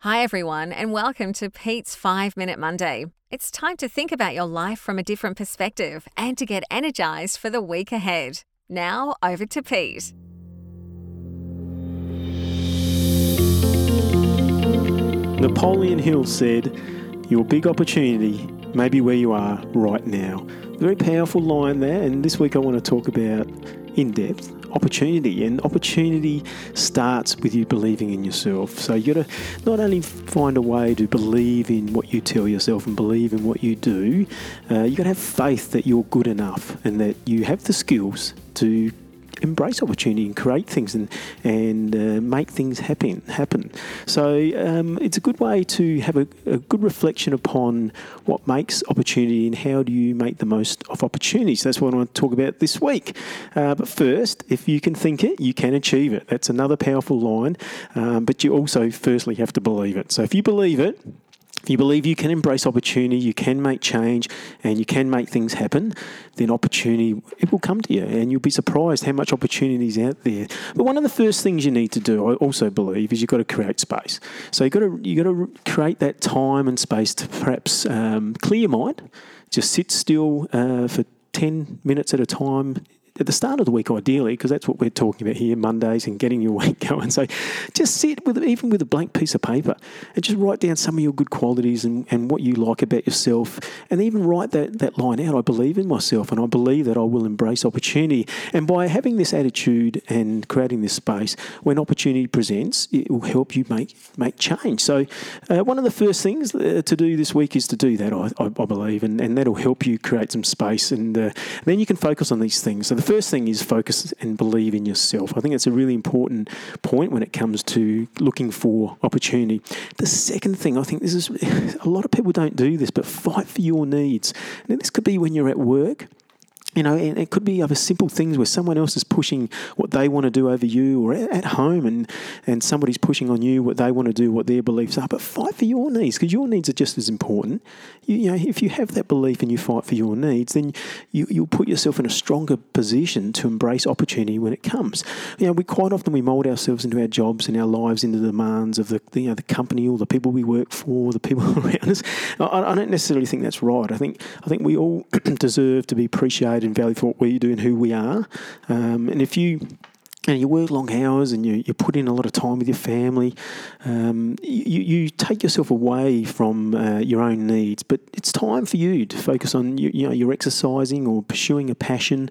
Hi, everyone, and welcome to Pete's 5 Minute Monday. It's time to think about your life from a different perspective and to get energized for the week ahead. Now, over to Pete. Napoleon Hill said, Your big opportunity may be where you are right now. Very powerful line there, and this week I want to talk about in depth opportunity and opportunity starts with you believing in yourself. So you got to not only find a way to believe in what you tell yourself and believe in what you do uh, you got to have faith that you're good enough and that you have the skills to embrace opportunity and create things and and uh, make things happen happen. So um, it's a good way to have a, a, good reflection upon what makes opportunity and how do you make the most of opportunities. That's what I want to talk about this week. Uh, but first, if you can think it, you can achieve it. That's another powerful line. Um, but you also firstly have to believe it. So if you believe it, if you believe you can embrace opportunity, you can make change, and you can make things happen, then opportunity it will come to you, and you'll be surprised how much opportunity is out there. But one of the first things you need to do, I also believe, is you've got to create space. So you've got to you got to create that time and space to perhaps um, clear your mind, just sit still uh, for 10 minutes at a time at the start of the week, ideally, because that's what we're talking about here, Mondays and getting your week going. So just sit with even with a blank piece of paper and just write down some of your good qualities and, and what you like about yourself. And even write that, that line out. I believe in myself and I believe that I will embrace opportunity. And by having this attitude and creating this space, when opportunity presents, it will help you make, make change. So uh, one of the first things uh, to do this week is to do that, I, I, believe, and, and that'll help you create some space. And uh, then you can focus on these things. So the first thing is focus and believe in yourself. I think it's a really important point when it comes to looking for opportunity. The second thing, I think this is a lot of people don't do this, but fight for your needs. Now, this could be when you're at work you know, it could be other simple things where someone else is pushing what they want to do over you, or at home, and and somebody's pushing on you what they want to do, what their beliefs are. But fight for your needs because your needs are just as important. You, you, know, if you have that belief and you fight for your needs, then you you'll put yourself in a stronger position to embrace opportunity when it comes. You know, we quite often we mould ourselves into our jobs and our lives into the demands of the, the you know the company or the people we work for, the people around us. I, I don't necessarily think that's right. I think I think we all deserve to be appreciated and valued for what we do and who we are. Um, and if you and you work long hours and you, you put in a lot of time with your family, um, you, you take yourself away from uh, your own needs. But it's time for you to focus on you, you know your exercising or pursuing a passion,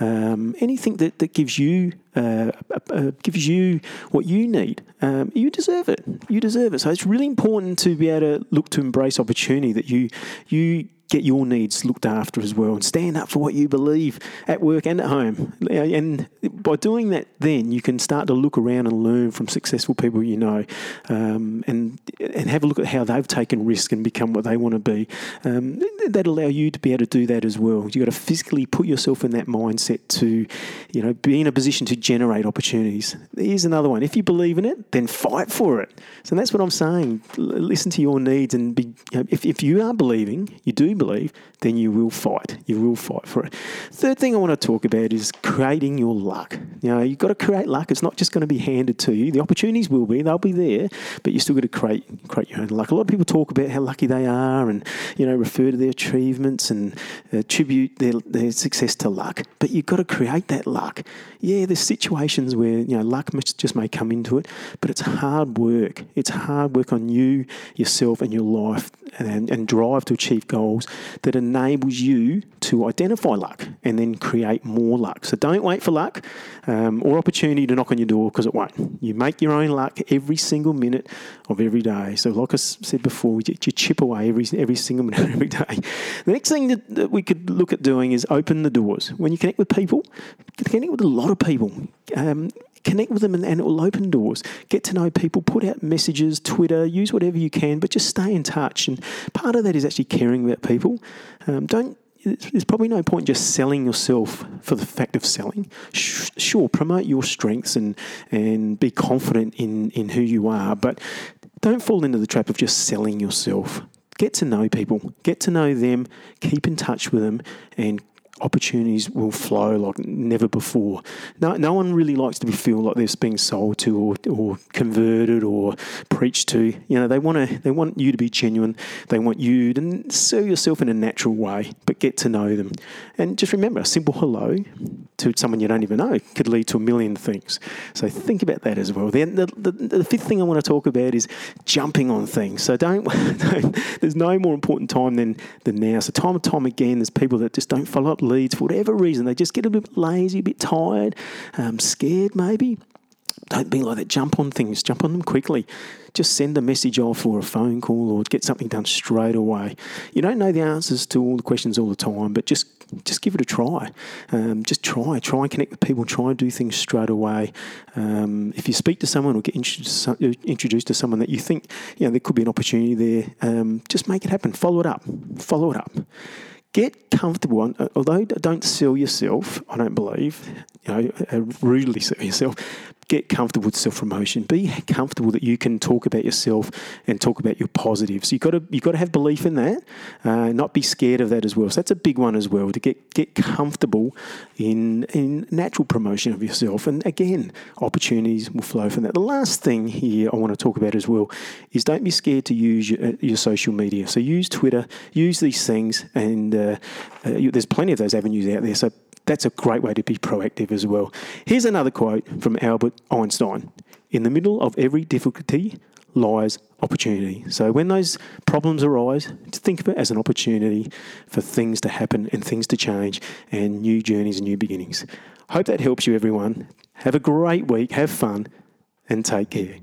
um, anything that, that gives you uh, uh, gives you what you need. Um, you deserve it. You deserve it. So it's really important to be able to look to embrace opportunity that you you get your needs looked after as well and stand up for what you believe at work and at home. And by doing that, then you can start to look around and learn from successful people you know um, and, and have a look at how they've taken risk and become what they want to be. Um, that allow you to be able to do that as well. You've got to physically put yourself in that mindset to, you know, be in a position to generate opportunities. Here's another one. If you believe in it, then fight for it. So that's what I'm saying. listen to your needs and be, you know, if, if you are believing, you do believe, then you will fight. You will fight for it. Third thing I want to talk about is creating your luck. You know, you've got to create luck. It's not just going to be handed to you. The opportunities will be, they'll be there, but you still got to create create your own luck. A lot of people talk about how lucky they are and, you know, refer to their achievements and attribute their, their success to luck. But you've got to create that luck. Yeah, there's situations where, you know, luck just may come into it, but it's hard work. It's hard work on you, yourself, and your life and, and drive to achieve goals that enables you to identify luck and then create more luck. So don't wait for luck um, or opportunity to knock on your door because it won't. You make your own luck every single minute of every day. So, like I said before, you, you chip away every every single minute every day. The next thing that, that we could look at doing is open the doors. When you connect with people, connect with a lot of people. Um, connect with them and, and, it will open doors. Get to know people, put out messages, Twitter, use whatever you can, but just stay in touch. And part of that is actually caring about people. Um, don't there's probably no point just selling yourself for the fact of selling. Sure, promote your strengths and and be confident in in who you are, but don't fall into the trap of just selling yourself. Get to know people, get to know them, keep in touch with them, and opportunities will flow like never before. No, no one really likes to feel like they're being sold to or, or converted or preached to. You know, they want to they want you to be genuine. They want you to sell yourself in a natural way, but get to know them. And just remember, a simple hello to someone you don't even know could lead to a million things. So think about that as well. Then the, the, the fifth thing I want to talk about is jumping on things. So don't, don't there's no more important time than than now. So time and time again, there's people that just don't follow up leads for whatever reason. They just get a bit lazy, a bit tired, um, scared maybe. Don't be like that. Jump on things, jump on them quickly. Just send a message off or a phone call or get something done straight away. You don't know the answers to all the questions all the time, but just just give it a try. Um, just try, try and connect with people, try and do things straight away. Um, if you speak to someone or get introduced, to someone that you think you know there could be an opportunity there, um, just make it happen. Follow it up. Follow it up get comfortable. Uh, although don't sell yourself, I don't believe, you know, uh, rudely sell yourself. Get comfortable with self promotion. Be comfortable that you can talk about yourself and talk about your positives. You got to you got to have belief in that. Uh, not be scared of that as well. So that's a big one as well. To get get comfortable in in natural promotion of yourself. And again, opportunities will flow from that. The last thing here I want to talk about as well is don't be scared to use your, uh, your social media. So use Twitter, use these things, and uh, uh, there's plenty of those avenues out there. So that's a great way to be proactive as well. Here's another quote from Albert Einstein In the middle of every difficulty lies opportunity. So when those problems arise, think of it as an opportunity for things to happen and things to change and new journeys and new beginnings. Hope that helps you, everyone. Have a great week, have fun, and take care.